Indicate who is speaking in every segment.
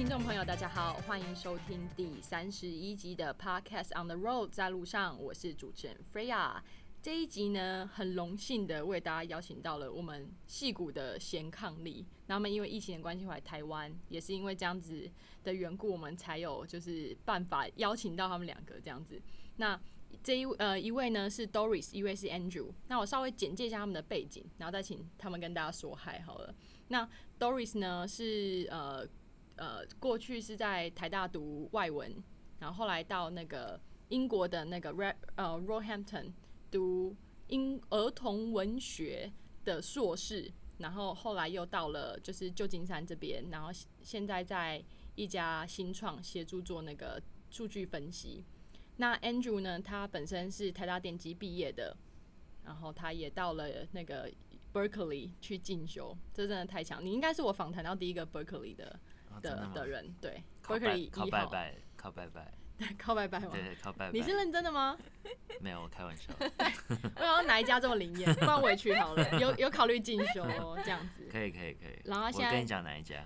Speaker 1: 听众朋友，大家好，欢迎收听第三十一集的 Podcast on the Road，在路上，我是主持人 Freya。这一集呢，很荣幸的为大家邀请到了我们戏骨的贤伉俪。那么因为疫情的关系回来台湾，也是因为这样子的缘故，我们才有就是办法邀请到他们两个这样子。那这一呃一位呢是 Doris，一位是 Andrew。那我稍微简介一下他们的背景，然后再请他们跟大家说嗨好了。那 Doris 呢是呃呃过去是在台大读外文，然后后来到那个英国的那个 Re 呃 Roehampton。读英儿童文学的硕士，然后后来又到了就是旧金山这边，然后现在在一家新创协助做那个数据分析。那 Andrew 呢，他本身是台大电机毕业的，然后他也到了那个 Berkeley 去进修，这真的太强！你应该是我访谈到第一个 Berkeley 的的的人，对，Berkeley
Speaker 2: 靠拜拜，靠拜拜。
Speaker 1: 对 靠拜拜吗？
Speaker 2: 对，靠拜拜。
Speaker 1: 你是认真的吗？
Speaker 2: 没有，我开玩笑。
Speaker 1: 我想哪一家这么灵验？不然我也去好了。有有考虑进修这样子。
Speaker 2: 可以可以可以。
Speaker 1: 然后现在
Speaker 2: 跟你讲哪一家？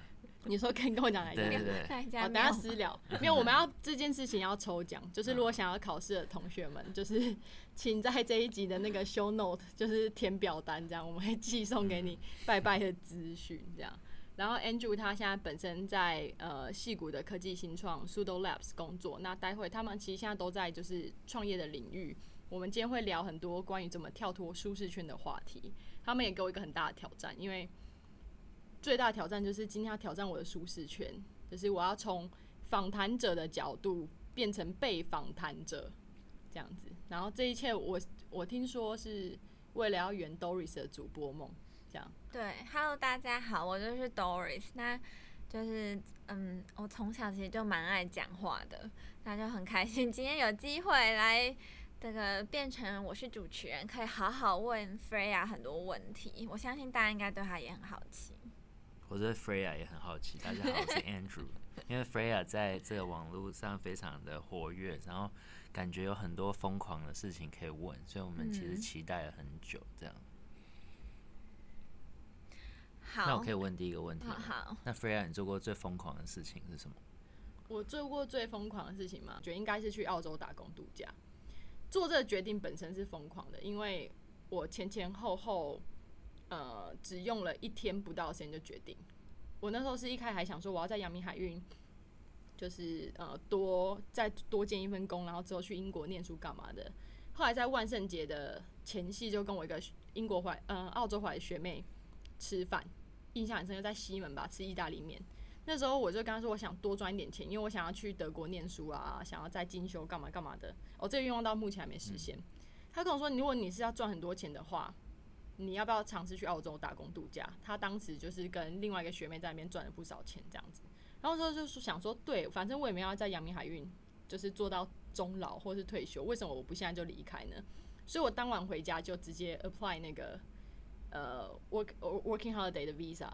Speaker 1: 你说跟跟我讲哪一家？
Speaker 2: 对对对。
Speaker 1: 好，等下私聊。没有，我们要这件事情要抽奖，就是如果想要考试的同学们，就是请在这一集的那个 show note 就是填表单，这样我们会寄送给你拜拜的资讯，这样。然后 Andrew 他现在本身在呃戏谷的科技新创 Sudo Labs 工作，那待会他们其实现在都在就是创业的领域。我们今天会聊很多关于怎么跳脱舒适圈的话题。他们也给我一个很大的挑战，因为最大的挑战就是今天要挑战我的舒适圈，就是我要从访谈者的角度变成被访谈者这样子。然后这一切我我听说是为了要圆 Doris 的主播梦。
Speaker 3: 对，Hello，大家好，我就是 Doris。那就是，嗯，我从小其实就蛮爱讲话的，那就很开心今天有机会来这个变成我是主持人，可以好好问 Freya 很多问题。我相信大家应该对他也很好奇。
Speaker 2: 我对 Freya 也很好奇。大家好，我是 Andrew。因为 Freya 在这个网络上非常的活跃，然后感觉有很多疯狂的事情可以问，所以我们其实期待了很久，这样。那我可以问第一个问题
Speaker 3: 好，
Speaker 2: 那 Freya，你做过最疯狂的事情是什么？
Speaker 1: 我做过最疯狂的事情嘛，觉得应该是去澳洲打工度假。做这个决定本身是疯狂的，因为我前前后后呃只用了一天不到时间就决定。我那时候是一开始还想说我要在阳明海运，就是呃多再多建一份工，然后之后去英国念书干嘛的。后来在万圣节的前夕，就跟我一个英国怀呃澳洲怀的学妹吃饭。印象很深，就在西门吧，吃意大利面。那时候我就跟他说，我想多赚一点钱，因为我想要去德国念书啊，想要再进修干嘛干嘛的。哦，这个愿望到目前还没实现。他跟我说，如果你是要赚很多钱的话，你要不要尝试去澳洲打工度假？他当时就是跟另外一个学妹在那边赚了不少钱，这样子。然后说就是想说，对，反正我也没有在阳明海运就是做到终老或是退休，为什么我不现在就离开呢？所以我当晚回家就直接 apply 那个。呃，work working holiday 的 visa，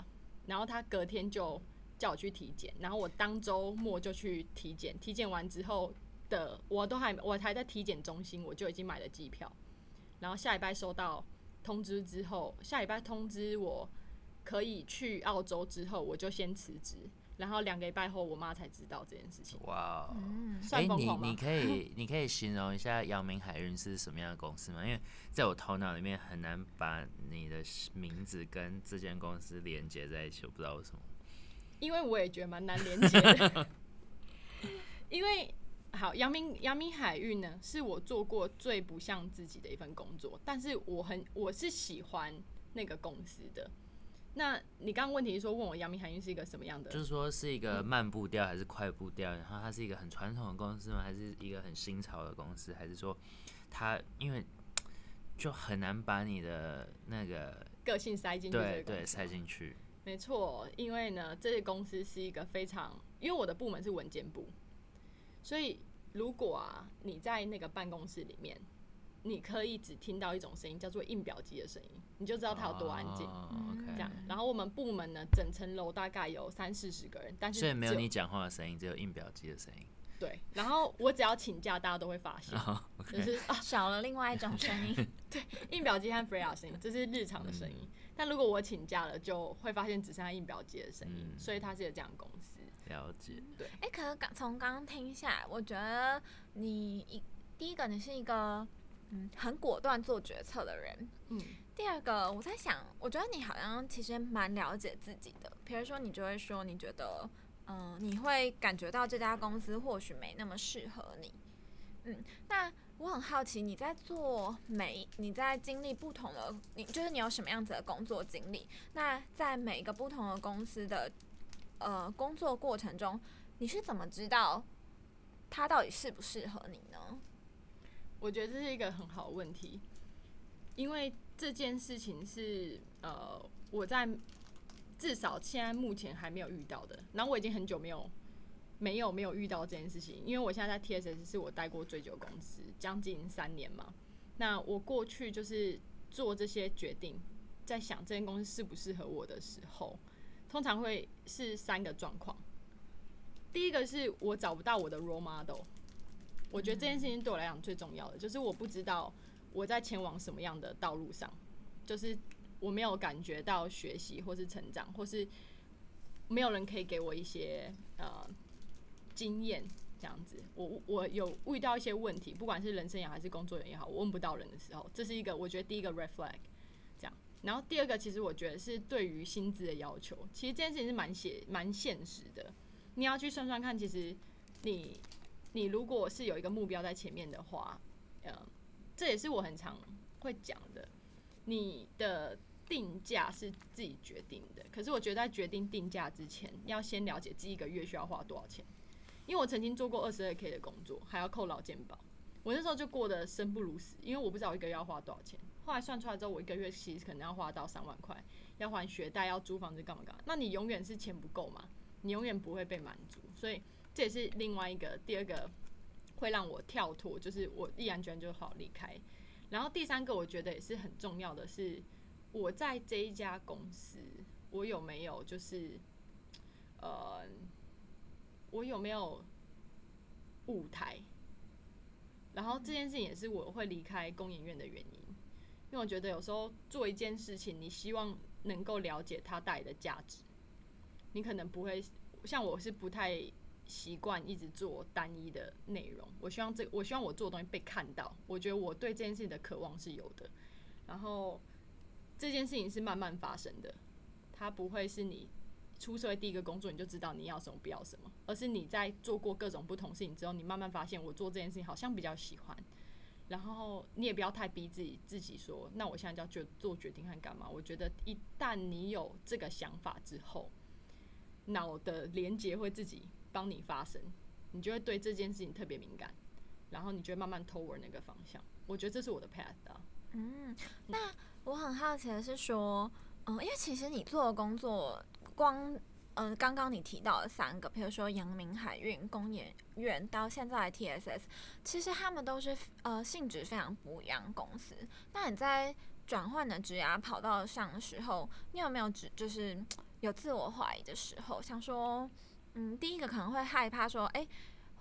Speaker 1: 然后他隔天就叫我去体检，然后我当周末就去体检，体检完之后的我都还我还在体检中心，我就已经买了机票，然后下礼拜收到通知之后，下礼拜通知我可以去澳洲之后，我就先辞职。然后两个礼拜后，我妈才知道这件事情。
Speaker 2: 哇，哎，你你可以 你可以形容一下阳明海运是什么样的公司吗？因为在我头脑里面很难把你的名字跟这间公司连接在一起，我不知道为什么。
Speaker 1: 因为我也觉得蛮难连接的。因为好，阳明阳明海运呢，是我做过最不像自己的一份工作，但是我很我是喜欢那个公司的。那你刚刚问题是说问我阳明海运是一个什么样的？
Speaker 2: 就是说是一个慢步调还是快步调？然后它是一个很传统的公司吗？还是一个很新潮的公司？还是说它因为就很难把你的那个
Speaker 1: 个性塞进
Speaker 2: 去？对对，塞进去。
Speaker 1: 没错，因为呢，这些公司是一个非常，因为我的部门是文件部，所以如果啊你在那个办公室里面。你可以只听到一种声音，叫做印表机的声音，你就知道它有多安静。这样，然后我们部门呢，整层楼大概有三四十个人，但是
Speaker 2: 所以没有你讲话的声音，只有印表机的声音。
Speaker 1: 对，然后我只要请假，大家都会发现，就是
Speaker 3: 啊少了另外一种声音。
Speaker 1: 对，印表机和 Freya 声音，这是日常的声音。但如果我请假了，就会发现只剩下印表机的声音，
Speaker 2: 嗯
Speaker 1: 所以它是有这样的公司。
Speaker 2: 了解，对
Speaker 3: 哎、可是刚从刚刚听下来，我觉得你一第一个你是一个嗯很果断做决策的人，
Speaker 1: 嗯，
Speaker 3: 第二个我在想，我觉得你好像其实蛮了解自己的，比如说你就会说你觉得嗯、你会感觉到这家公司或许没那么适合你，嗯，那我很好奇你在做每你在经历不同的，你就是你有什么样子的工作经历？那在每一个不同的公司的呃工作过程中，你是怎么知道它到底适不适合你呢？
Speaker 1: 我觉得这是一个很好的问题，因为这件事情是呃我在至少现在目前还没有遇到的，然后我已经很久没有没有没有遇到这件事情，因为我现在在 TSS 是我待过最久公司，将近三年嘛。那我过去就是做这些决定，在想这间公司适不适合我的时候，通常会是三个状况。第一个是我找不到我的 role model，我觉得这件事情对我来讲最重要的，就是我不知道我在前往什么样的道路上，就是我没有感觉到学习或是成长，或是没有人可以给我一些呃经验这样子。我我有遇到一些问题，不管是人生也好还是工作也好，我问不到人的时候，这是一个我觉得第一个 red flag。这样，然后第二个其实我觉得是对于薪资的要求，其实这件事情是蛮写蛮现实的。你要去算算看，其实你你如果是有一个目标在前面的话，呃，这也是我很常会讲的。你的定价是自己决定的，可是我觉得在决定定价之前，要先了解自己一个月需要花多少钱。因为我曾经做过二十二 k 的工作，还要扣劳健保，我那时候就过得生不如死，因为我不知道我一个月要花多少钱。后来算出来之后，我一个月其实可能要花到三万块，要还学贷，要租房子，干嘛干嘛。那你永远是钱不够嘛？你永远不会被满足，所以这也是另外一个第二个会让我跳脱，就是我毅然决然就好离开。然后第三个我觉得也是很重要的是，我在这一家公司，我有没有就是呃，我有没有舞台？然后这件事情也是我会离开工研院的原因，因为我觉得有时候做一件事情，你希望能够了解它带来的价值，你可能不会像我是不太习惯一直做单一的内容。我希望这我希望我做的东西被看到，我觉得我对这件事情的渴望是有的。然后这件事情是慢慢发生的，它不会是你出社会第一个工作你就知道你要什么不要什么，而是你在做过各种不同事情之后，你慢慢发现我做这件事情好像比较喜欢。然后你也不要太逼自己，自己说，那我现在就要决做决定和干嘛？我觉得一旦你有这个想法之后，脑的连接会自己帮你发声，你就会对这件事情特别敏感，然后你就会慢慢投往那个方向。我觉得这是我的 path 啊。
Speaker 3: 嗯，那我很好奇的是说，嗯，因为其实你做的工作，光嗯，刚刚你提到的三个，比如说阳明海运、工研院到现在 TSS，其实他们都是呃性质非常不一样的公司。那你在转换的职涯跑道上的时候，你有没有只就是有自我怀疑的时候，想说，嗯，第一个可能会害怕说，哎、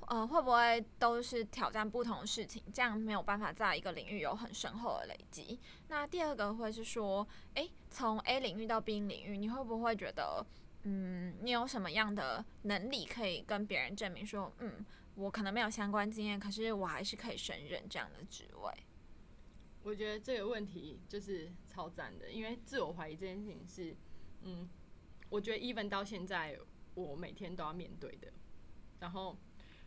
Speaker 3: 呃，会不会都是挑战不同的事情，这样没有办法在一个领域有很深厚的累积？那第二个会是说，诶，从 A 领域到 B 领域，你会不会觉得，嗯，你有什么样的能力可以跟别人证明说，嗯，我可能没有相关经验，可是我还是可以胜任这样的职位？
Speaker 1: 我觉得这个问题就是超赞的，因为自我怀疑这件事情是，嗯，我觉得 even 到现在我每天都要面对的。然后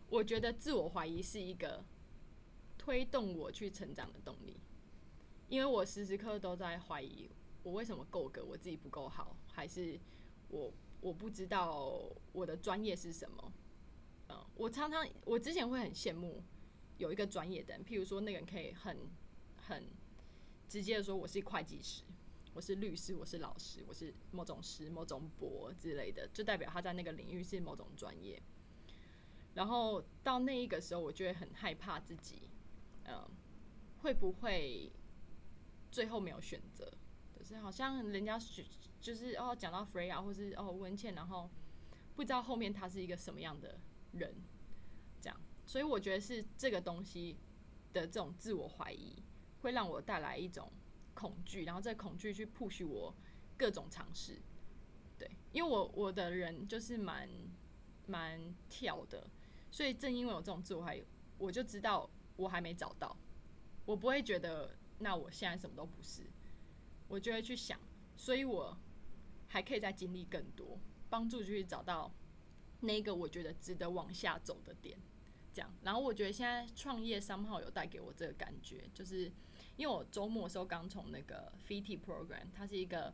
Speaker 1: 我觉得自我怀疑是一个推动我去成长的动力，因为我时时刻刻都在怀疑我为什么够格，我自己不够好，还是我我不知道我的专业是什么。嗯，我常常我之前会很羡慕有一个专业的人，譬如说那个人可以很很直接的说我是会计师，我是律师，我是老师，我是某种师、某种博之类的，就代表他在那个领域是某种专业。然后到那一个时候，我就会很害怕自己，嗯，会不会最后没有选择？就是好像人家就是哦讲到 Freya 或是哦温倩，然后不知道后面他是一个什么样的人，这样。所以我觉得是这个东西的这种自我怀疑，会让我带来一种恐惧，然后这恐惧去 push 我各种尝试。对，因为我我的人就是蛮蛮跳的，所以正因为有这种自我怀疑，我就知道我还没找到，我不会觉得那我现在什么都不是，我就会去想，所以我还可以再经历更多，帮助去找到那个我觉得值得往下走的点。这样，然后我觉得现在创业三号有带给我这个感觉，就是因为我周末的时候刚从那个 FIT Program，它是一个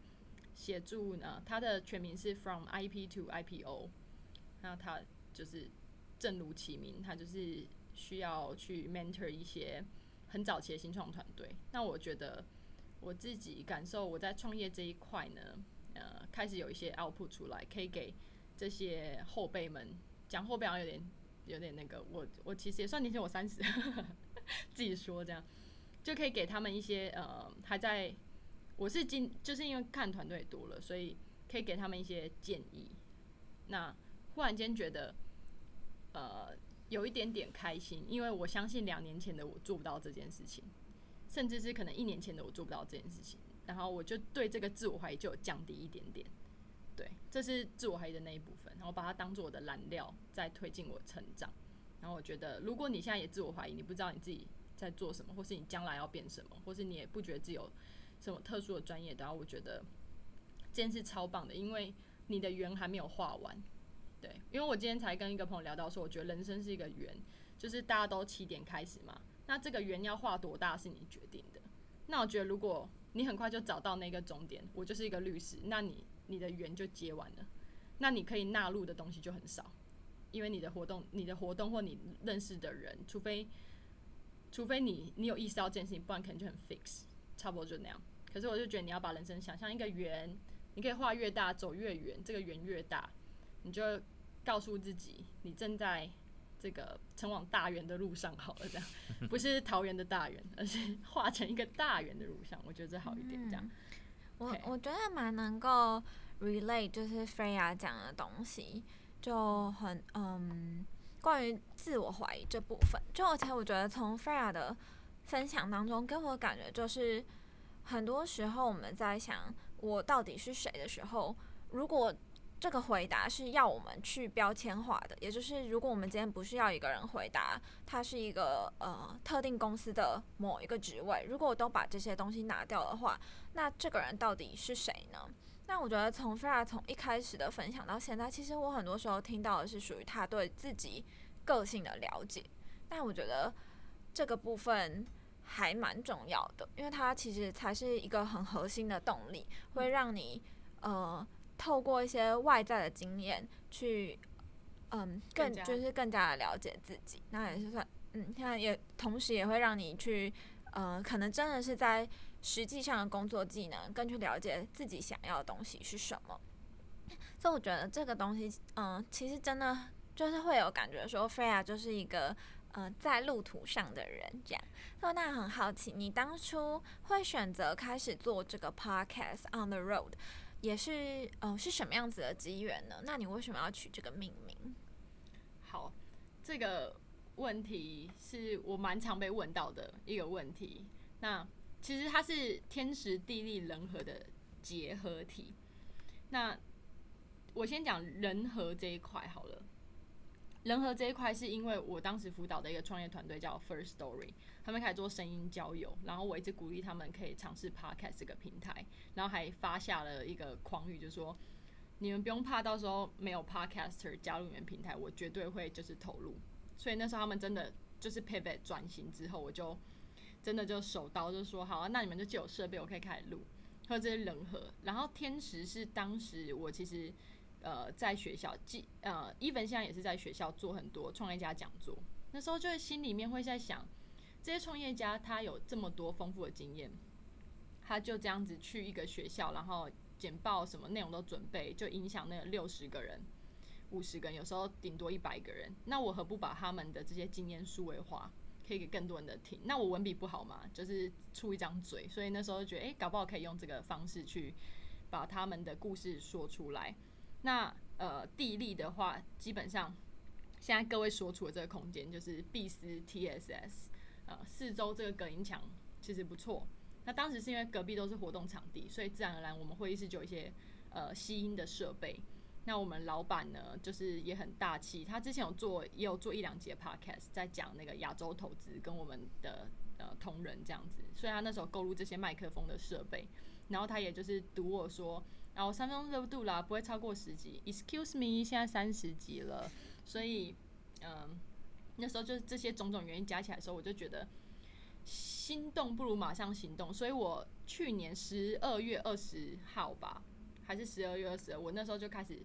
Speaker 1: 协助呢，它的全名是 From IP to IPO，那它就是正如其名，它就是需要去 mentor 一些很早期的新创团队。那我觉得我自己感受我在创业这一块呢，呃，开始有一些 output 出来，可以给这些后辈们讲后辈好像有点。有点那个，我我其实也算年轻，我三十，自己说这样，就可以给他们一些呃，还在，我是今就是因为看团队多了，所以可以给他们一些建议。那忽然间觉得，呃，有一点点开心，因为我相信两年前的我做不到这件事情，甚至是可能一年前的我做不到这件事情，然后我就对这个自我怀疑就降低一点点。对，这是自我怀疑的那一部分，然后把它当做我的燃料，在推进我成长。然后我觉得，如果你现在也自我怀疑，你不知道你自己在做什么，或是你将来要变什么，或是你也不觉得自己有什么特殊的专业，然后我觉得这件事超棒的，因为你的圆还没有画完。对，因为我今天才跟一个朋友聊到说，我觉得人生是一个圆，就是大家都起点开始嘛，那这个圆要画多大是你决定的。那我觉得，如果你很快就找到那个终点，我就是一个律师，那你。你的缘就接完了，那你可以纳入的东西就很少，因为你的活动、你的活动或你认识的人，除非除非你你有意识到这件事情，不然可能就很 fix，差不多就那样。可是我就觉得你要把人生想象一个圆，你可以画越大，走越远，这个圆越大，你就告诉自己，你正在这个前往大圆的路上，好了，这样 不是桃园的大圆，而是画成一个大圆的路上，我觉得这好一点，这样。
Speaker 3: 我我觉得蛮能够 relate，就是 Freya 讲的东西，就很嗯，关于自我怀疑这部分，就而且我觉得从 Freya 的分享当中给我感觉就是，很多时候我们在想我到底是谁的时候，如果这个回答是要我们去标签化的，也就是如果我们今天不是要一个人回答，他是一个呃特定公司的某一个职位，如果我都把这些东西拿掉的话，那这个人到底是谁呢？那我觉得从菲亚从一开始的分享到现在，其实我很多时候听到的是属于他对自己个性的了解，但我觉得这个部分还蛮重要的，因为它其实才是一个很核心的动力，会让你呃。透过一些外在的经验去，嗯，更就是更加的了解自己，那也是算，嗯，现在也同时也会让你去，呃，可能真的是在实际上的工作技能，更去了解自己想要的东西是什么。所以我觉得这个东西，嗯，其实真的就是会有感觉说，Fia 就是一个，呃，在路途上的人这样。所以那很好奇，你当初会选择开始做这个 Podcast on the road？也是，呃，是什么样子的机缘呢？那你为什么要取这个命名？
Speaker 1: 好，这个问题是我蛮常被问到的一个问题。那其实它是天时地利人和的结合体。那我先讲人和这一块好了。人和这一块是因为我当时辅导的一个创业团队叫 First Story。他们开始做声音交友，然后我一直鼓励他们可以尝试 Podcast 这个平台，然后还发下了一个狂语，就说你们不用怕，到时候没有 Podcaster 加入你们平台，我绝对会就是投入。所以那时候他们真的就是 pivot 转型之后，我就真的就手刀就说好啊，那你们就借我设备，我可以开始录，还有这些人和。然后天时是当时我其实呃在学校，即呃伊文现在也是在学校做很多创业家讲座，那时候就心里面会在想。这些创业家他有这么多丰富的经验，他就这样子去一个学校，然后简报什么内容都准备，就影响那六十个人、五十个人，有时候顶多一百个人。那我何不把他们的这些经验数位化，可以给更多人的听？那我文笔不好嘛，就是出一张嘴，所以那时候觉得，哎，搞不好可以用这个方式去把他们的故事说出来。那呃，地利的话，基本上现在各位所处的这个空间就是 B 斯 TSS。呃，四周这个隔音墙其实不错。那当时是因为隔壁都是活动场地，所以自然而然我们会议室就有一些呃吸音的设备。那我们老板呢，就是也很大气，他之前有做也有做一两节 podcast，在讲那个亚洲投资跟我们的呃同仁这样子，所以他那时候购入这些麦克风的设备，然后他也就是赌我说，然后三分钟热度啦，不会超过十集，excuse me，现在三十集了，所以嗯，那时候就是这些种种原因加起来的时候，我就觉得心动不如马上行动，所以我去年十二月二十号吧，还是十二月二十，我那时候就开始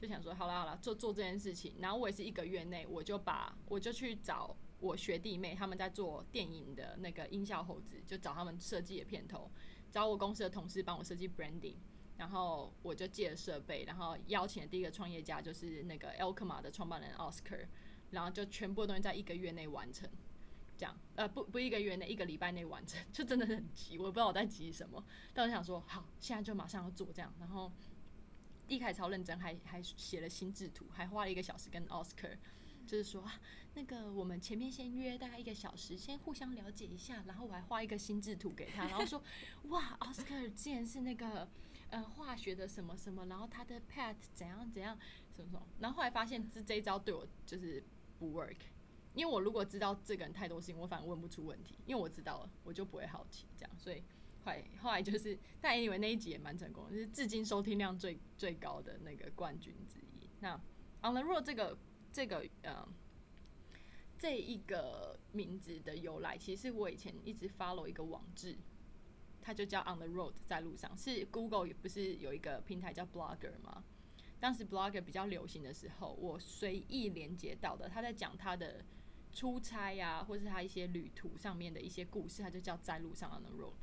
Speaker 1: 就想说，好啦好啦，做做这件事情，然后我也是一个月内，我就把我就去找我学弟妹，他们在做电影的那个音效后置，就找他们设计的片头，找我公司的同事帮我设计 branding，然后我就借了设备，然后邀请的第一个创业家就是那个 Elkma 的创办人 Oscar，然后就全部东西在一个月内完成。这样，呃，不不，一个月内，一个礼拜内完成，就真的很急，我不知道我在急什么。但我想说，好，现在就马上要做这样。然后，易凯超认真，还还写了心智图，还花了一个小时跟 Oscar，就是说，啊，那个我们前面先约大概一个小时，先互相了解一下。然后我还画一个心智图给他，然后说，哇，Oscar 竟然是那个呃化学的什么什么，然后他的 pet 怎样怎样什么什么。然后后来发现这这一招对我就是不 work。因为我如果知道这个人太多事情，我反而问不出问题，因为我知道了，我就不会好奇这样。所以后来后来就是，但 anyway 那一集也蛮成功，就是至今收听量最最高的那个冠军之一。那 On the Road 这个这个呃这一个名字的由来，其实我以前一直 follow 一个网志，它就叫 On the Road，在路上。是 Google 不是有一个平台叫 Blogger 吗？当时 Blogger 比较流行的时候，我随意连接到的，他在讲他的。出差呀，或是他一些旅途上面的一些故事，他就叫在路上 on the road。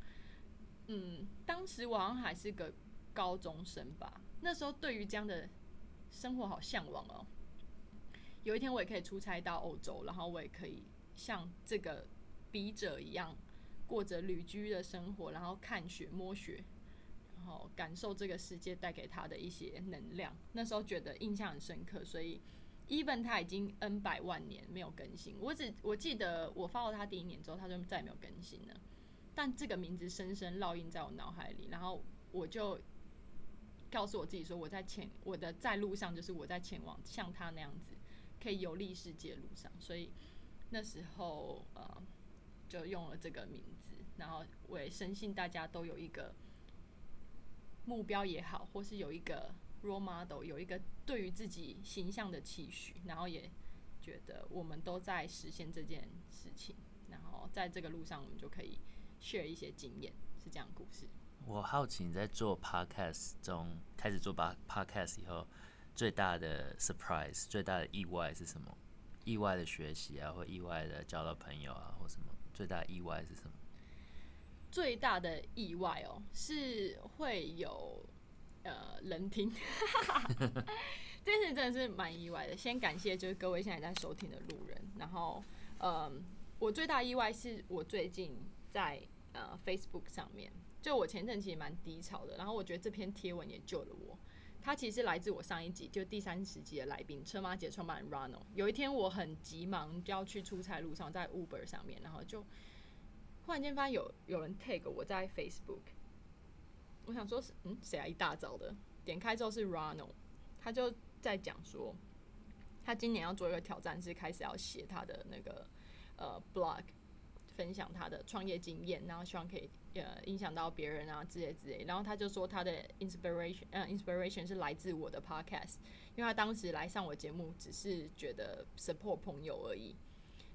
Speaker 1: 嗯，当时我好像还是个高中生吧，那时候对于这样的生活好向往哦。有一天我也可以出差到欧洲，然后我也可以像这个笔者一样过着旅居的生活，然后看雪摸雪，然后感受这个世界带给他的一些能量。那时候觉得印象很深刻，所以。even 他已经 n 百万年没有更新，我只我记得我发了他第一年之后，他就再也没有更新了。但这个名字深深烙印在我脑海里，然后我就告诉我自己说，我在前我的在路上，就是我在前往像他那样子可以游历世界路上。所以那时候呃，就用了这个名字，然后我也深信大家都有一个目标也好，或是有一个。role model 有一个对于自己形象的期许，然后也觉得我们都在实现这件事情，然后在这个路上，我们就可以 share 一些经验，是这样故事。
Speaker 2: 我好奇你在做 podcast 中开始做 podcast 以后，最大的 surprise、最大的意外是什么？意外的学习啊，或意外的交到朋友啊，或什么？最大的意外是什么？
Speaker 1: 最大的意外哦，是会有。呃，人听，这件事真的是蛮意外的。先感谢就是各位现在在收听的路人。然后，嗯，我最大意外是我最近在呃 Facebook 上面，就我前阵其实蛮低潮的。然后我觉得这篇贴文也救了我。它其实来自我上一集就第三十集的来宾车马姐创办人 Rano。有一天我很急忙就要去出差路上，在 Uber 上面，然后就忽然间发现有有人 tag 我在 Facebook。我想说，是嗯，谁啊？一大早的，点开之后是 Rano，他就在讲说，他今年要做一个挑战，是开始要写他的那个呃 blog，分享他的创业经验，然后希望可以呃影响到别人啊之类之类。然后他就说他的 inspiration，呃 inspiration 是来自我的 podcast，因为他当时来上我节目只是觉得 support 朋友而已，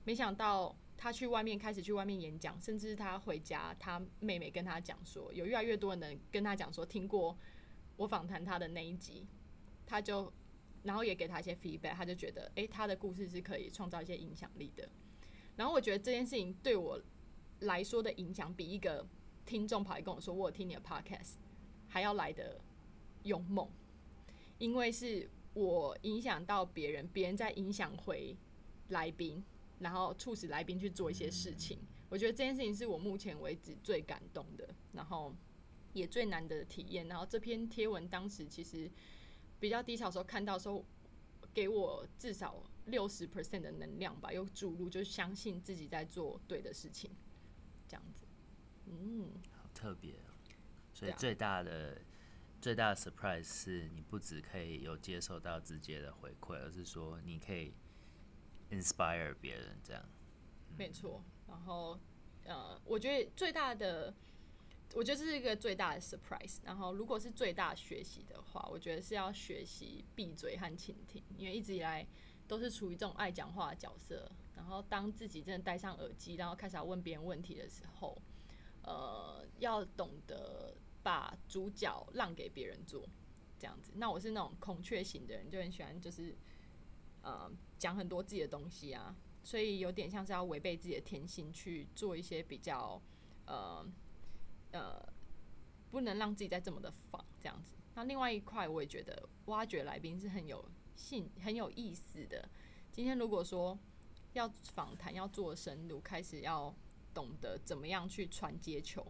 Speaker 1: 没想到。他去外面开始去外面演讲，甚至他回家，他妹妹跟他讲说，有越来越多人跟他讲说，听过我访谈他的那一集，他就然后也给他一些 feedback，他就觉得，诶，他的故事是可以创造一些影响力的。然后我觉得这件事情对我来说的影响，比一个听众跑来跟我说我听你的 podcast 还要来的勇猛，因为是我影响到别人，别人在影响回来宾。然后促使来宾去做一些事情，我觉得这件事情是我目前为止最感动的，然后也最难得的体验。然后这篇贴文当时其实比较低潮的时候看到时候，给我至少六十 percent 的能量吧，有注入，就相信自己在做对的事情，这样子。嗯，
Speaker 2: 好特别哦。所以最大的、最大的 surprise 是你不只可以有接受到直接的回馈，而是说你可以 inspire 别人这样。
Speaker 1: 没错。然后呃，我觉得最大的，我觉得这是一个最大的 surprise。然后如果是最大学习的话，我觉得是要学习闭嘴和倾听，因为一直以来都是处于这种爱讲话的角色。然后当自己真的戴上耳机，然后开始要问别人问题的时候，呃，要懂得把主角让给别人做，这样子。那我是那种孔雀型的人，就很喜欢就是呃讲很多自己的东西啊，所以有点像是要违背自己的天性去做一些比较呃呃不能让自己再这么的放这样子。那另外一块，我也觉得挖掘来宾是很有兴很有意思的。今天如果说要访谈要做深入，开始要懂得怎么样去传接球，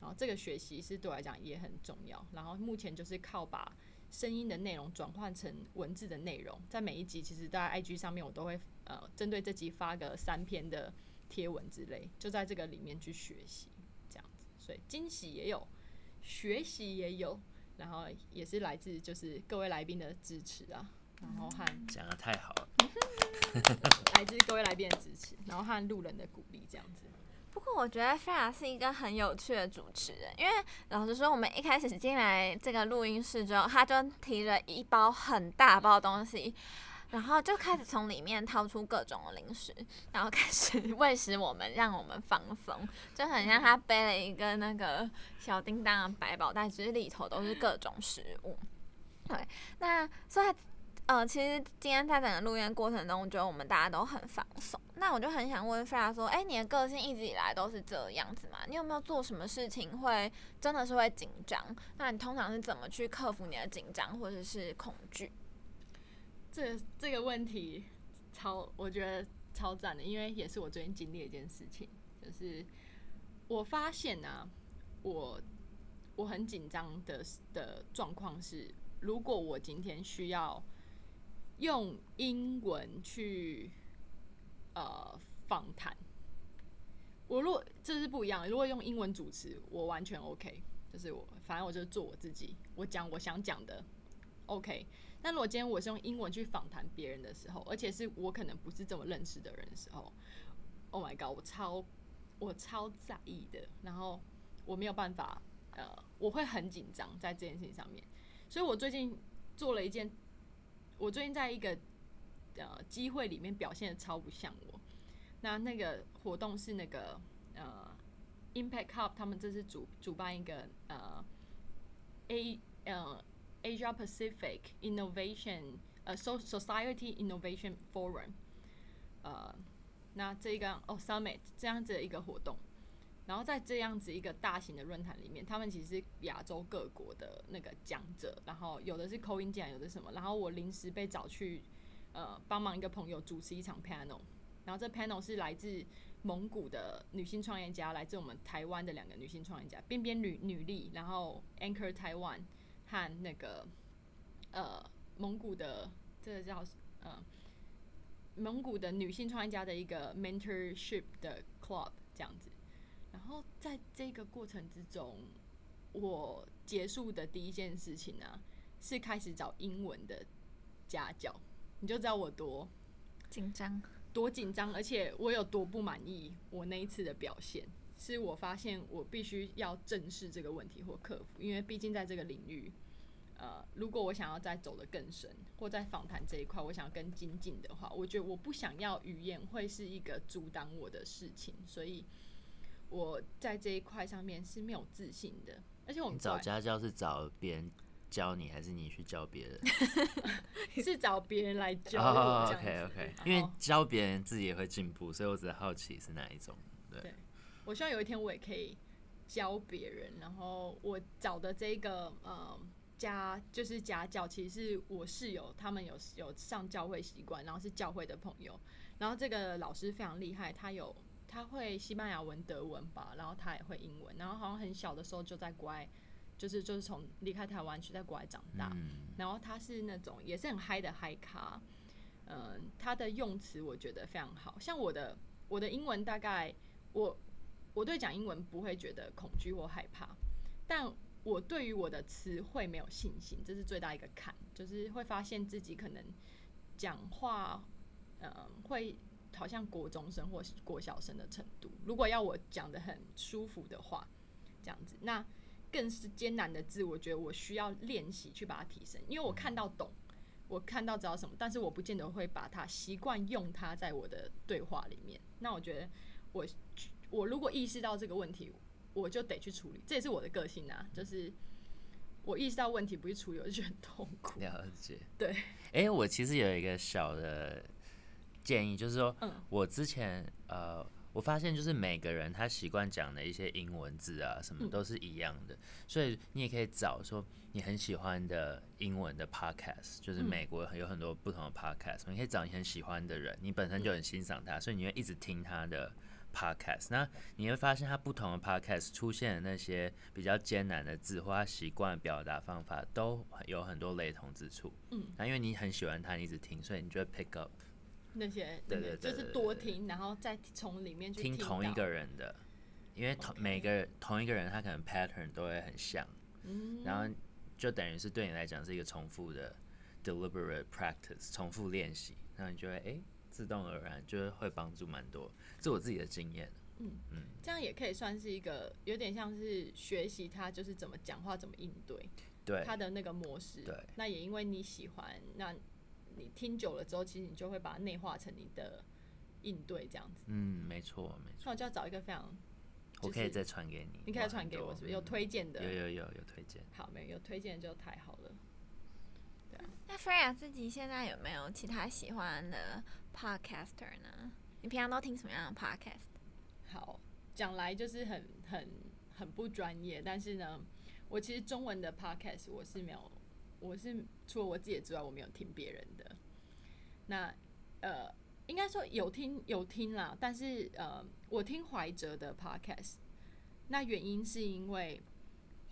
Speaker 1: 然后这个学习是对我来讲也很重要。然后目前就是靠把声音的内容转换成文字的内容，在每一集其实，在 IG 上面我都会呃针对这集发个三篇的贴文之类，就在这个里面去学习这样子。所以惊喜也有，学习也有，然后也是来自就是各位来宾的支持啊，然后和
Speaker 2: 讲的太好了，
Speaker 1: 来自各位来宾的支持，然后和路人的鼓励这样子。
Speaker 3: 不过我觉得菲亚是一个很有趣的主持人，因为老实说，我们一开始进来这个录音室之后，他就提了一包很大包的东西，然后就开始从里面掏出各种零食，然后开始 喂食我们，让我们放松，就很像他背了一个那个小叮当的百宝袋，只是里头都是各种食物。对，那所以呃，其实今天在整个录音过程中，我觉得我们大家都很放松。那我就很想问菲拉说，哎、你的个性一直以来都是这样子吗？你有没有做什么事情会真的是会紧张？那你通常是怎么去克服你的紧张或者是恐惧？
Speaker 1: 这这个问题超，我觉得超赞的，因为也是我最近经历的一件事情，就是我发现啊，我我很紧张的的状况是，如果我今天需要用英文去呃访谈，我如果这是不一样，如果用英文主持，我完全 OK，就是我反正我就做我自己，我讲我想讲的，OK。但如果今天我是用英文去访谈别人的时候，而且是我可能不是这么认识的人的时候，Oh my god，我超我超在意的，然后我没有办法，呃，我会很紧张在这件事情上面，所以我最近做了一件，我最近在一个呃机会里面表现的超不像我，那那个活动是那个呃 Impact Hub 他们这次主主办一个呃 A 呃 Asia Pacific Innovation 呃 So Society Innovation Forum，呃，那这一个哦 Summit 这样子的一个活动，然后在这样子一个大型的论坛里面，他们其实亚洲各国的那个讲者，然后有的是口音讲，有的什么，然后我临时被找去呃帮忙一个朋友主持一场 panel，然后这 panel 是来自蒙古的女性创业家，来自我们台湾的两个女性创业家，边边女女力，然后 Anchor Taiwan 和那个呃蒙古的这个叫呃蒙古的女性创业家的一个 mentorship 的 club 这样子。然后在这个过程之中，我结束的第一件事情呢、是开始找英文的家教，你就知道我多
Speaker 3: 紧张，
Speaker 1: 多紧张，而且我有多不满意我那一次的表现。是我发现我必须要正视这个问题或克服，因为毕竟在这个领域，呃，如果我想要再走得更深，或在访谈这一块，我想要更精进的话，我觉得我不想要语言会是一个阻挡我的事情，所以我在这一块上面是没有自信的，而且我们找
Speaker 2: 家教是找别人教你，还是你去教别人？
Speaker 1: 是找别人来教
Speaker 2: ，OK OK，因为教别人自己也会进步，所以我只是好奇是哪一种。对
Speaker 1: 对，我希望有一天我也可以教别人。然后我找的这个呃家就是家教，其实是我室友他们有有上教会习惯，然后是教会的朋友。然后这个老师非常厉害，他有他会西班牙文、德文吧，然后他也会英文。然后好像很小的时候就在国外，就是就是从离开台湾去在国外长大。
Speaker 2: 嗯，
Speaker 1: 然后他是那种也是很嗨的嗨咖，嗯、他的用词我觉得非常好，像我的我的英文大概我我对讲英文不会觉得恐惧或害怕，但我对于我的词汇没有信心，这是最大一个坎，就是会发现自己可能讲话，嗯，会好像国中生或国小生的程度。如果要我讲的很舒服的话，这样子，那更是艰难的字，我觉得我需要练习去把它提升，因为我看到懂，我看到知道什么，但是我不见得会把它习惯用它在我的对话里面。那我觉得我我如果意识到这个问题，我就得去处理，这也是我的个性啊，就是我意识到问题不去处理，我就觉得很痛苦。
Speaker 2: 了解。
Speaker 1: 对。
Speaker 2: 哎、我其实有一个小的建议，就是说，
Speaker 1: 嗯
Speaker 2: 我之前呃，我发现就是每个人他习惯讲的一些英文字啊，什么
Speaker 1: 嗯
Speaker 2: 都是一样的，所以你也可以找说你很喜欢的英文的 podcast，就是
Speaker 1: 嗯
Speaker 2: 美国有很多不同的 podcast，你可以找你很喜欢的人，你本身就很欣赏他，所以你会一直听他的。podcast，那你会发现它不同的 podcast 出现的那些比较艰难的字或他习惯表达方法都有很多雷同之处。
Speaker 1: 嗯，
Speaker 2: 那因为你很喜欢它，你一直听，所以你就会 pick up
Speaker 1: 那些
Speaker 2: 对对对就是
Speaker 1: 多听，然后再从里面去
Speaker 2: 听同一个人的，因为同每个人同一个人他可能 pattern 都会很像，
Speaker 1: 嗯。
Speaker 2: 然后就等于是对你来讲是一个重复的 deliberate practice，重复练习，然后你就会哎、自动而然就会会帮助蛮多，这是我自己的经验。
Speaker 1: 嗯嗯这样也可以算是一个有点像是学习他就是怎么讲话，怎么应对
Speaker 2: 对，
Speaker 1: 他的那个模式。
Speaker 2: 对
Speaker 1: 那也因为你喜欢，那你听久了之后，其实你就会把它内化成你的应对这样子。
Speaker 2: 嗯，没错没错，
Speaker 1: 那我就要找一个非常，就是
Speaker 2: 我可以再传给你，
Speaker 1: 你可以传给我，是不是有
Speaker 2: 嗯
Speaker 1: 推荐的？
Speaker 2: 有有有有推荐。
Speaker 1: 好，没有有推荐就太好了。对啊，
Speaker 3: 那 Freya 自己现在有没有其他喜欢的 podcaster 呢？你平常都听什么样的 podcast？
Speaker 1: 好，讲来就是很很很不专业，但是呢，我其实中文的 podcast 我是没有，我是除了我自己之外，我没有听别人的。那呃，应该说有听有听啦，但是呃，我听怀哲的 podcast，那原因是因为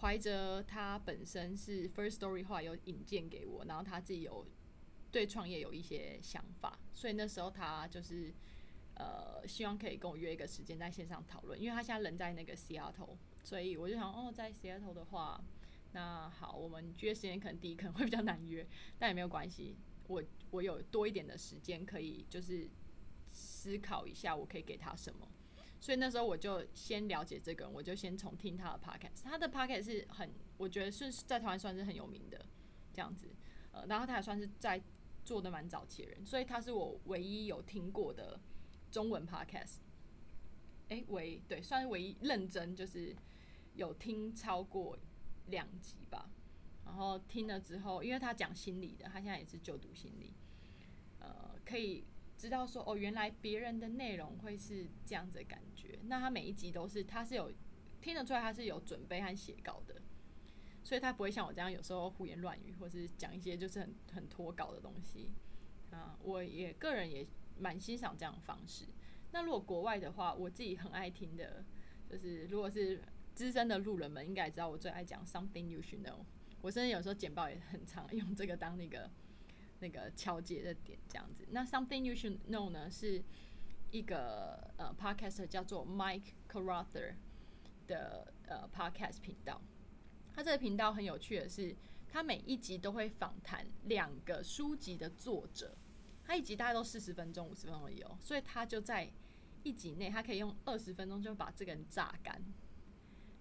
Speaker 1: 怀哲他本身是 First Story 话有引荐给我，然后他自己有对创业有一些想法，所以那时候他就是呃，希望可以跟我约一个时间在线上讨论，因为他现在人在那个 Seattle，所以我就想哦，在 Seattle 的话，那好，我们约时间可能第一可能会比较难约，但也没有关系，我我有多一点的时间可以就是思考一下，我可以给他什么。所以那时候我就先了解这个人，我就先从听他的 podcast，他的 podcast 是很，我觉得是在台湾算是很有名的这样子，呃，然后他也算是在做的蛮早期的人，所以他是我唯一有听过的中文 podcast。诶，唯对，算是唯一认真就是有听超过两集吧。然后听了之后，因为他讲心理的，他现在也是就读心理，呃，可以知道说哦，原来别人的内容会是这样子的感觉。那他每一集都是，他是有听得出来他是有准备和写稿的，所以他不会像我这样有时候胡言乱语，或是讲一些就是很很脱稿的东西。啊，我也个人也蛮欣赏这样的方式。那如果国外的话，我自己很爱听的，就是如果是资深的路人们应该知道，我最爱讲 something you should know。我甚至有时候简报也很常用这个当那个那个敲节的点这样子。那 something you should know 呢，是一个呃 Podcast 叫做 Mike Carruthers 的呃 podcast 频道。他这个频道很有趣的是，他每一集都会访谈两个书籍的作者。他一集大概都四十分钟、五十分钟而已哦，所以他就在一集内，他可以用二十分钟就把这个人榨干。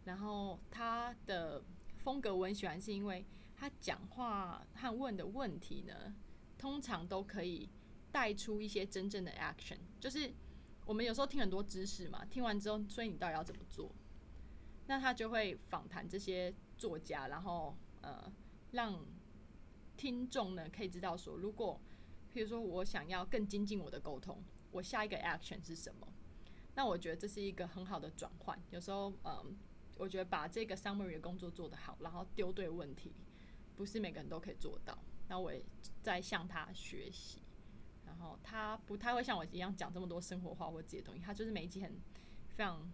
Speaker 1: 然后他的风格我很喜欢，是因为他讲话和问的问题呢，通常都可以带出一些真正的 action。就是我们有时候听很多知识嘛，听完之后，所以你到底要怎么做？那他就会访谈这些作家，然后呃，让听众呢可以知道说，如果譬如说我想要更精进我的沟通，我下一个 action 是什么？那我觉得这是一个很好的转换。有时候，嗯，我觉得把这个 summary 的工作做得好，然后丢对问题，不是每个人都可以做到。那我也在向他学习。然后他不太会像我一样讲这么多生活化或自己的东西，他就是每一集很非常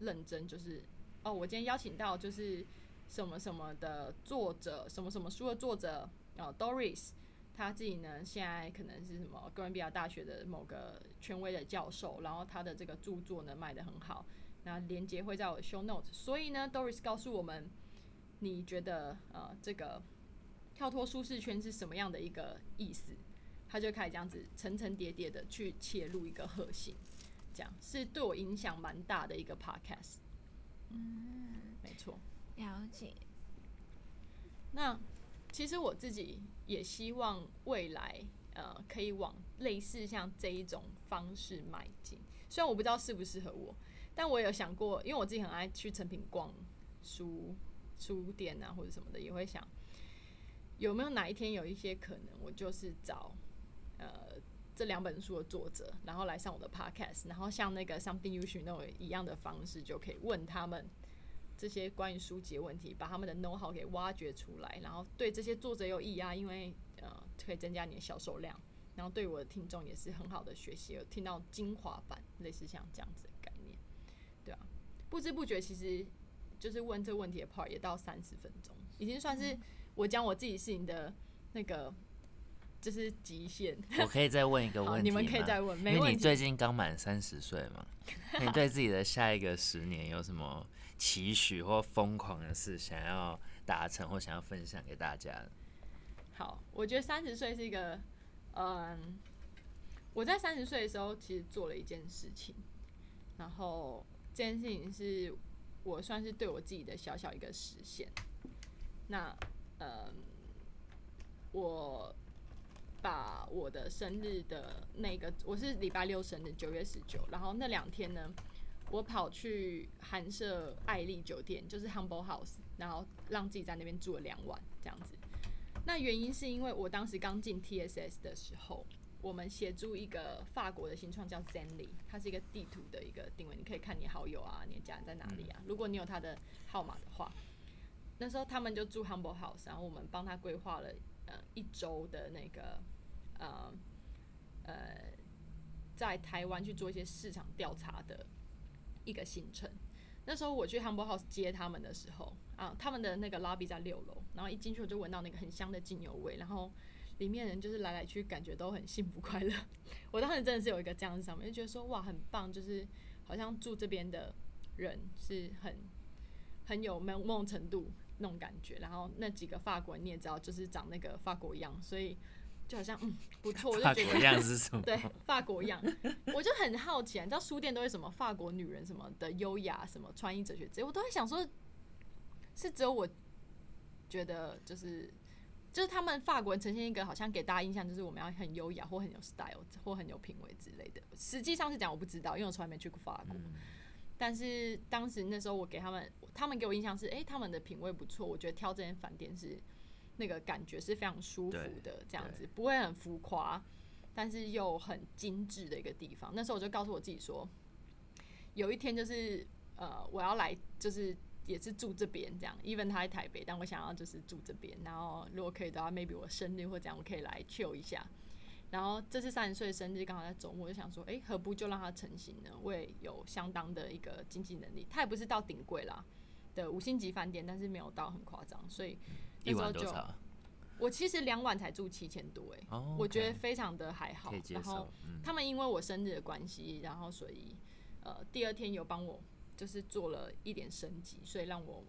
Speaker 1: 认真，就是哦，我今天邀请到就是什么什么的作者，什么什么书的作者，哦，Doris。他自己呢，现在可能是什么哥伦比亚大学的某个权威的教授，然后他的这个著作呢卖的很好，那连接会在我的 show notes。所以呢，Doris 告诉我们，你觉得呃这个跳脱舒适圈是什么样的一个意思？他就开始这样子层层叠叠的去切入一个核心，这样是对我影响蛮大的一个 podcast。
Speaker 3: 嗯，
Speaker 1: 没错。
Speaker 3: 了解。
Speaker 1: 那其实我自己也希望未来呃可以往类似像这一种方式迈进。虽然我不知道适不适合我，但我有想过，因为我自己很爱去成品逛书书店啊或者什么的，也会想有没有哪一天有一些可能，我就是找呃这两本书的作者，然后来上我的 podcast，然后像那个 Something You Should Know 一样的方式，就可以问他们。这些关于书籍的问题，把他们的 know how 给挖掘出来，然后对这些作者有益啊，因为呃可以增加你的销售量，然后对我的听众也是很好的学习，有听到精华版，类似像这样子的概念，对啊，不知不觉其实就是问这个问题的 part 也到三十分钟，已经算是我讲我自己事情的那个就是极限。
Speaker 2: 我可以再问一个问题
Speaker 1: 你们可以再问，
Speaker 2: 因为你
Speaker 1: 没问题。
Speaker 2: 最近刚满三十岁嘛，你对自己的下一个十年有什么期许或疯狂的事想要达成或想要分享给大家？
Speaker 1: 好，我觉得三十岁是一个，嗯，我在三十岁的时候其实做了一件事情，然后这件事情是我算是对我自己的小小一个实现。那，嗯，我把我的生日的那个，我是礼拜六生日，九月十九，然后那两天呢，我跑去韩舍爱丽酒店，就是 Humble House，然后让自己在那边住了两晚，这样子。那原因是因为我当时刚进 TSS 的时候，我们协助一个法国的新创叫 Zenly，它是一个地图的一个定位，你可以看你好友啊，你的家人在哪里啊。如果你有他的号码的话，那时候他们就住 Humble House，然后我们帮他规划了呃一周的那个呃呃在台湾去做一些市场调查的一个行程。那时候我去 Humble House 接他们的时候，啊，他们的那个 lobby 在六楼，然后一进去我就闻到那个很香的精油味，然后里面人就是来来去，感觉都很幸福快乐。我当时真的是有一个这样子想法，就觉得说哇很棒，就是好像住这边的人是很很有某某程度那种感觉。然后那几个法国人你也知道，就是长那个法国样，所以就好像嗯不错，我就觉得
Speaker 2: 法国样是什么？
Speaker 1: 对，法国样，我就很好奇啊，你知道书店都会什么法国女人什么的优雅，什么穿衣哲学之类，我都在想说，是只有我觉得就是就是他们法国人呈现一个好像给大家印象就是我们要很优雅或很有 style 或很有品味之类的，实际上是讲我不知道，因为我从来没去过法国。
Speaker 2: 嗯
Speaker 1: 但是当时那时候我给他们，他们给我印象是，诶，他们的品味不错，我觉得挑这间饭店是那个感觉是非常舒服的，这样子不会很浮夸，但是又很精致的一个地方。那时候我就告诉我自己说，有一天就是呃，我要来就是也是住这边这样，even 他在台北，但我想要就是住这边，然后如果可以的话，maybe 我生日或这样，我可以来 chill 一下。然后这次三十岁的生日刚好在周末，我就想说，哎，何不就让它成型呢？我也有相当的一个经济能力，它也不是到顶贵啦的五星级饭店，但是没有到很夸张，所以那
Speaker 2: 一晚多少？
Speaker 1: 我其实两晚才住七千多，诶，
Speaker 2: 哦，
Speaker 1: 我觉得非常的还好然后。
Speaker 2: 嗯，
Speaker 1: 他们因为我生日的关系，然后所以呃第二天有帮我就是做了一点升级，所以让我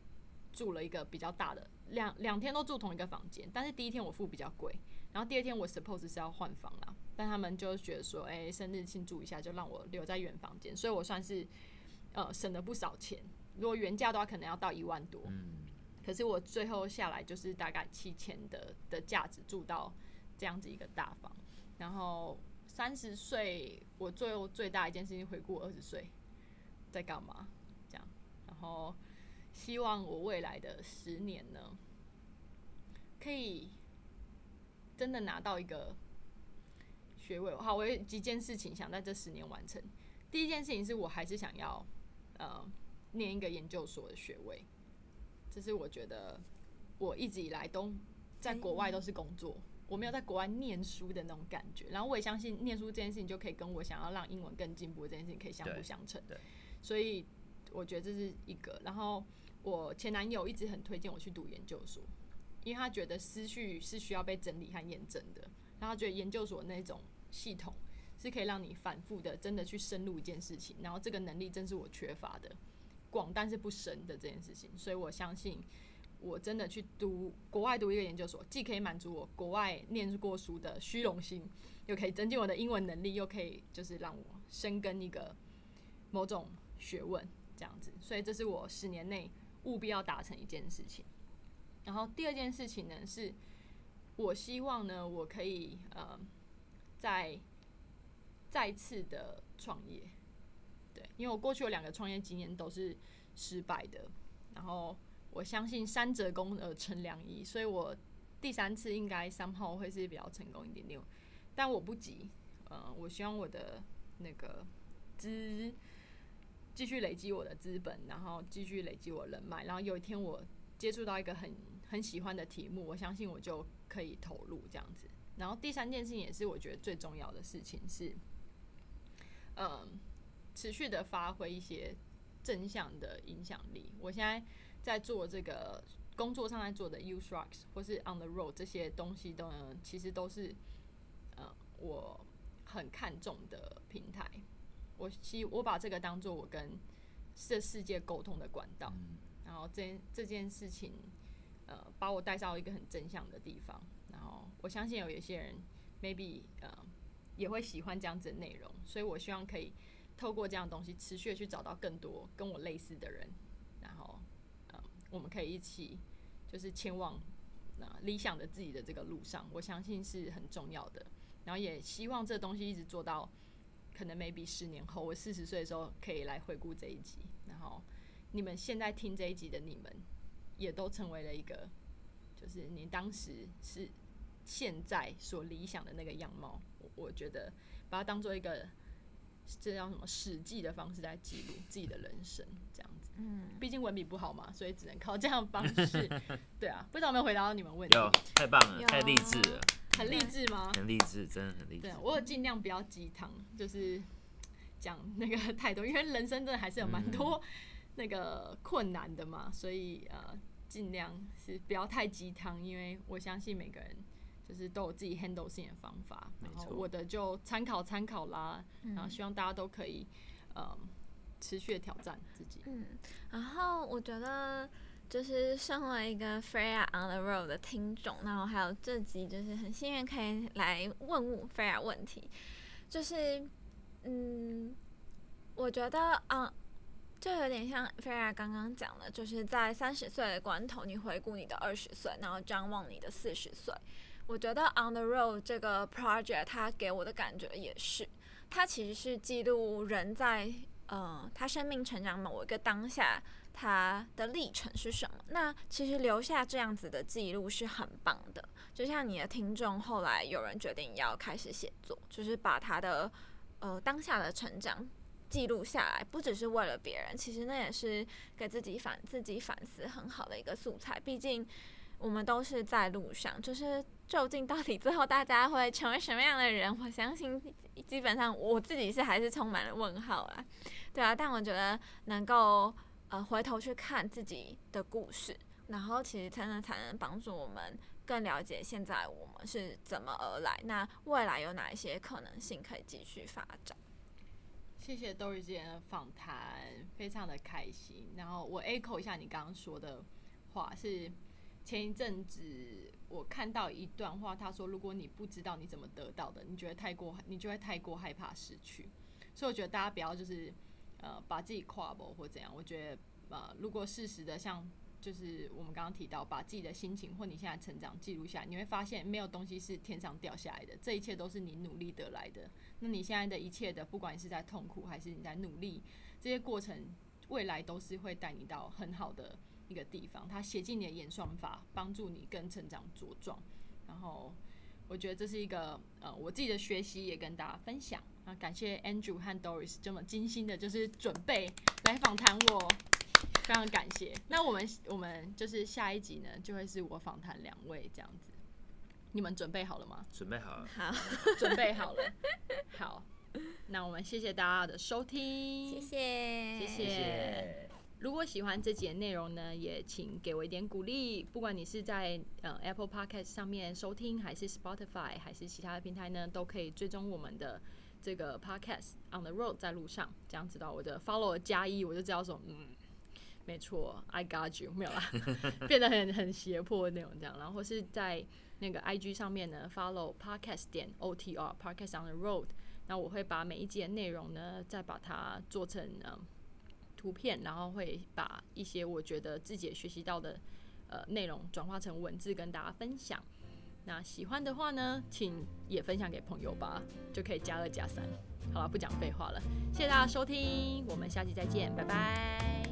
Speaker 1: 住了一个比较大的两两天都住同一个房间，但是第一天我付比较贵，然后第二天我 suppose 是要换房啦，但他们就觉得说，哎、生日庆祝一下，就让我留在原房间，所以我算是呃省了不少钱。如果原价的话，可能要到一万多，
Speaker 2: 嗯，
Speaker 1: 可是我最后下来就是大概七千的的价值住到这样子一个大房，然后三十岁我最后最大一件事情回顾二十岁在干嘛，这样，然后希望我未来的十年呢，可以真的拿到一个学位。好，我有几件事情想在这十年完成。第一件事情是我还是想要呃念一个研究所的学位，这是我觉得我一直以来都在国外都是工作，我没有在国外念书的那种感觉。然后我也相信念书这件事情就可以跟我想要让英文更进步这件事情可以相辅相成
Speaker 2: 对。
Speaker 1: 所以我觉得这是一个。然后我前男友一直很推荐我去读研究所，因为他觉得思绪是需要被整理和验证的，然后他觉得研究所那种系统是可以让你反复的真的去深入一件事情，然后这个能力正是我缺乏的。广但是不深的这件事情，所以我相信我真的去读国外读一个研究所，既可以满足我国外念过书的虚荣心，又可以增进我的英文能力，又可以就是让我深耕一个某种学问这样子，所以这是我十年内务必要达成一件事情。然后第二件事情呢，是我希望呢，我可以呃，再再次的创业。因为我过去有两个创业经验都是失败的，然后我相信三折功而成良医，所以我第三次应该三号会是比较成功一点点，但我不急，呃，我希望我的那个资继续累积我的资本，然后继续累积我人脉，然后有一天我接触到一个很很喜欢的题目，我相信我就可以投入这样子。然后第三件事情也是我觉得最重要的事情是，嗯。持续的发挥一些正向的影响力。我现在在做这个工作上在做的 U Strikes 或是 On the Road 这些东西，都其实都是呃我很看重的平台。我希我把这个当做我跟这世界沟通的管道。然后这这件事情呃把我带到一个很正向的地方。然后我相信有一些人 maybe 呃也会喜欢这样子的内容，所以我希望可以。透过这样东西，持续的去找到更多跟我类似的人，然后，嗯，我们可以一起就是前往那理想的自己的这个路上，我相信是很重要的。然后也希望这东西一直做到，可能 maybe 十年后我四十岁的时候可以来回顾这一集。然后你们现在听这一集的你们，也都成为了一个，就是你当时是现在所理想的那个样貌。我我觉得把它当做一个。这叫什么史记的方式在记录自己的人生，这样子。嗯，毕竟文笔不好嘛，所以只能靠这样的方式。对啊，不知道有没有回答到你们问题？
Speaker 2: 有，太棒了，太励志了。
Speaker 1: 很励志吗？
Speaker 2: 很励志，真的很励志。
Speaker 1: 对，我有尽量不要鸡汤，就是讲那个 太多，因为人生真的还是有蛮多那个困难的嘛，所以呃，尽量是不要太鸡汤，因为我相信每个人。就是都有自己 handle 性的方法，然后我的就参考参考啦，然后希望大家都可以嗯持续的挑战自己。
Speaker 3: 嗯，然后我觉得就是身为一个 Freya on the road 的听众，然后还有这集就是很幸运可以来问 Freya 问题，就是嗯，我觉得啊，就有点像 Freya 刚刚讲的，就是在三十岁的关头，你回顾你的二十岁，然后张望你的四十岁。我觉得 On the Road 这个 project 它给我的感觉也是，它其实是记录人在呃他生命成长某一个当下他的历程是什么。那其实留下这样子的记录是很棒的。就像你的听众后来有人决定要开始写作，就是把他的呃当下的成长记录下来，不只是为了别人，其实那也是给自己反自己反思很好的一个素材。毕竟。我们都是在路上，就是究竟到底最后大家会成为什么样的人？我相信基本上我自己是还是充满了问号啊，对啊。但我觉得能够呃回头去看自己的故事，然后其实才能才能帮助我们更了解现在我们是怎么而来，那未来有哪一些可能性可以继续发展。
Speaker 1: 谢谢窦玉姐的访谈，非常的开心。然后我 echo 一下你刚刚说的话是。前一阵子我看到一段话，他说：“如果你不知道你怎么得到的，你觉得太过，你就会太过害怕失去。”所以我觉得大家不要就是呃把自己跨步或怎样。我觉得呃如果适时的像就是我们刚刚提到，把自己的心情或你现在成长记录下来，你会发现没有东西是天上掉下来的，这一切都是你努力得来的。那你现在的一切的，不管你是在痛苦还是你在努力，这些过程未来都是会带你到很好的。一个地方，它写进你的演算法，帮助你跟成长茁壮。然后，我觉得这是一个呃，我自己的学习也跟大家分享。啊，感谢 Andrew 和 Doris 这么精心的，就是准备来访谈我，非常感谢。那我们我们就是下一集呢，就会是我访谈两位这样子。你们准备好了吗？
Speaker 2: 准备好了。
Speaker 3: 好，
Speaker 1: 准备好了。好，那我们谢谢大家的收听，
Speaker 3: 谢谢，
Speaker 1: 谢谢。如果喜欢这节内容呢，也请给我一点鼓励。不管你是在呃 Apple Podcast 上面收听，还是 Spotify，还是其他的平台呢，都可以追踪我们的这个 Podcast On the Road 在路上，这样知道我的 Follow 加一，我就知道说，嗯，没错，I got you，没有啦，变得很很胁迫的那种这样，然后是在那个 IG 上面呢，follow podcast 点 OTR podcast on the road，那我会把每一节内容呢，再把它做成嗯图片然后会把一些我觉得自己也学习到的呃内容转化成文字跟大家分享。那喜欢的话呢请也分享给朋友吧就可以加二加三。好了不讲废话了谢谢大家收听我们下期再见拜拜。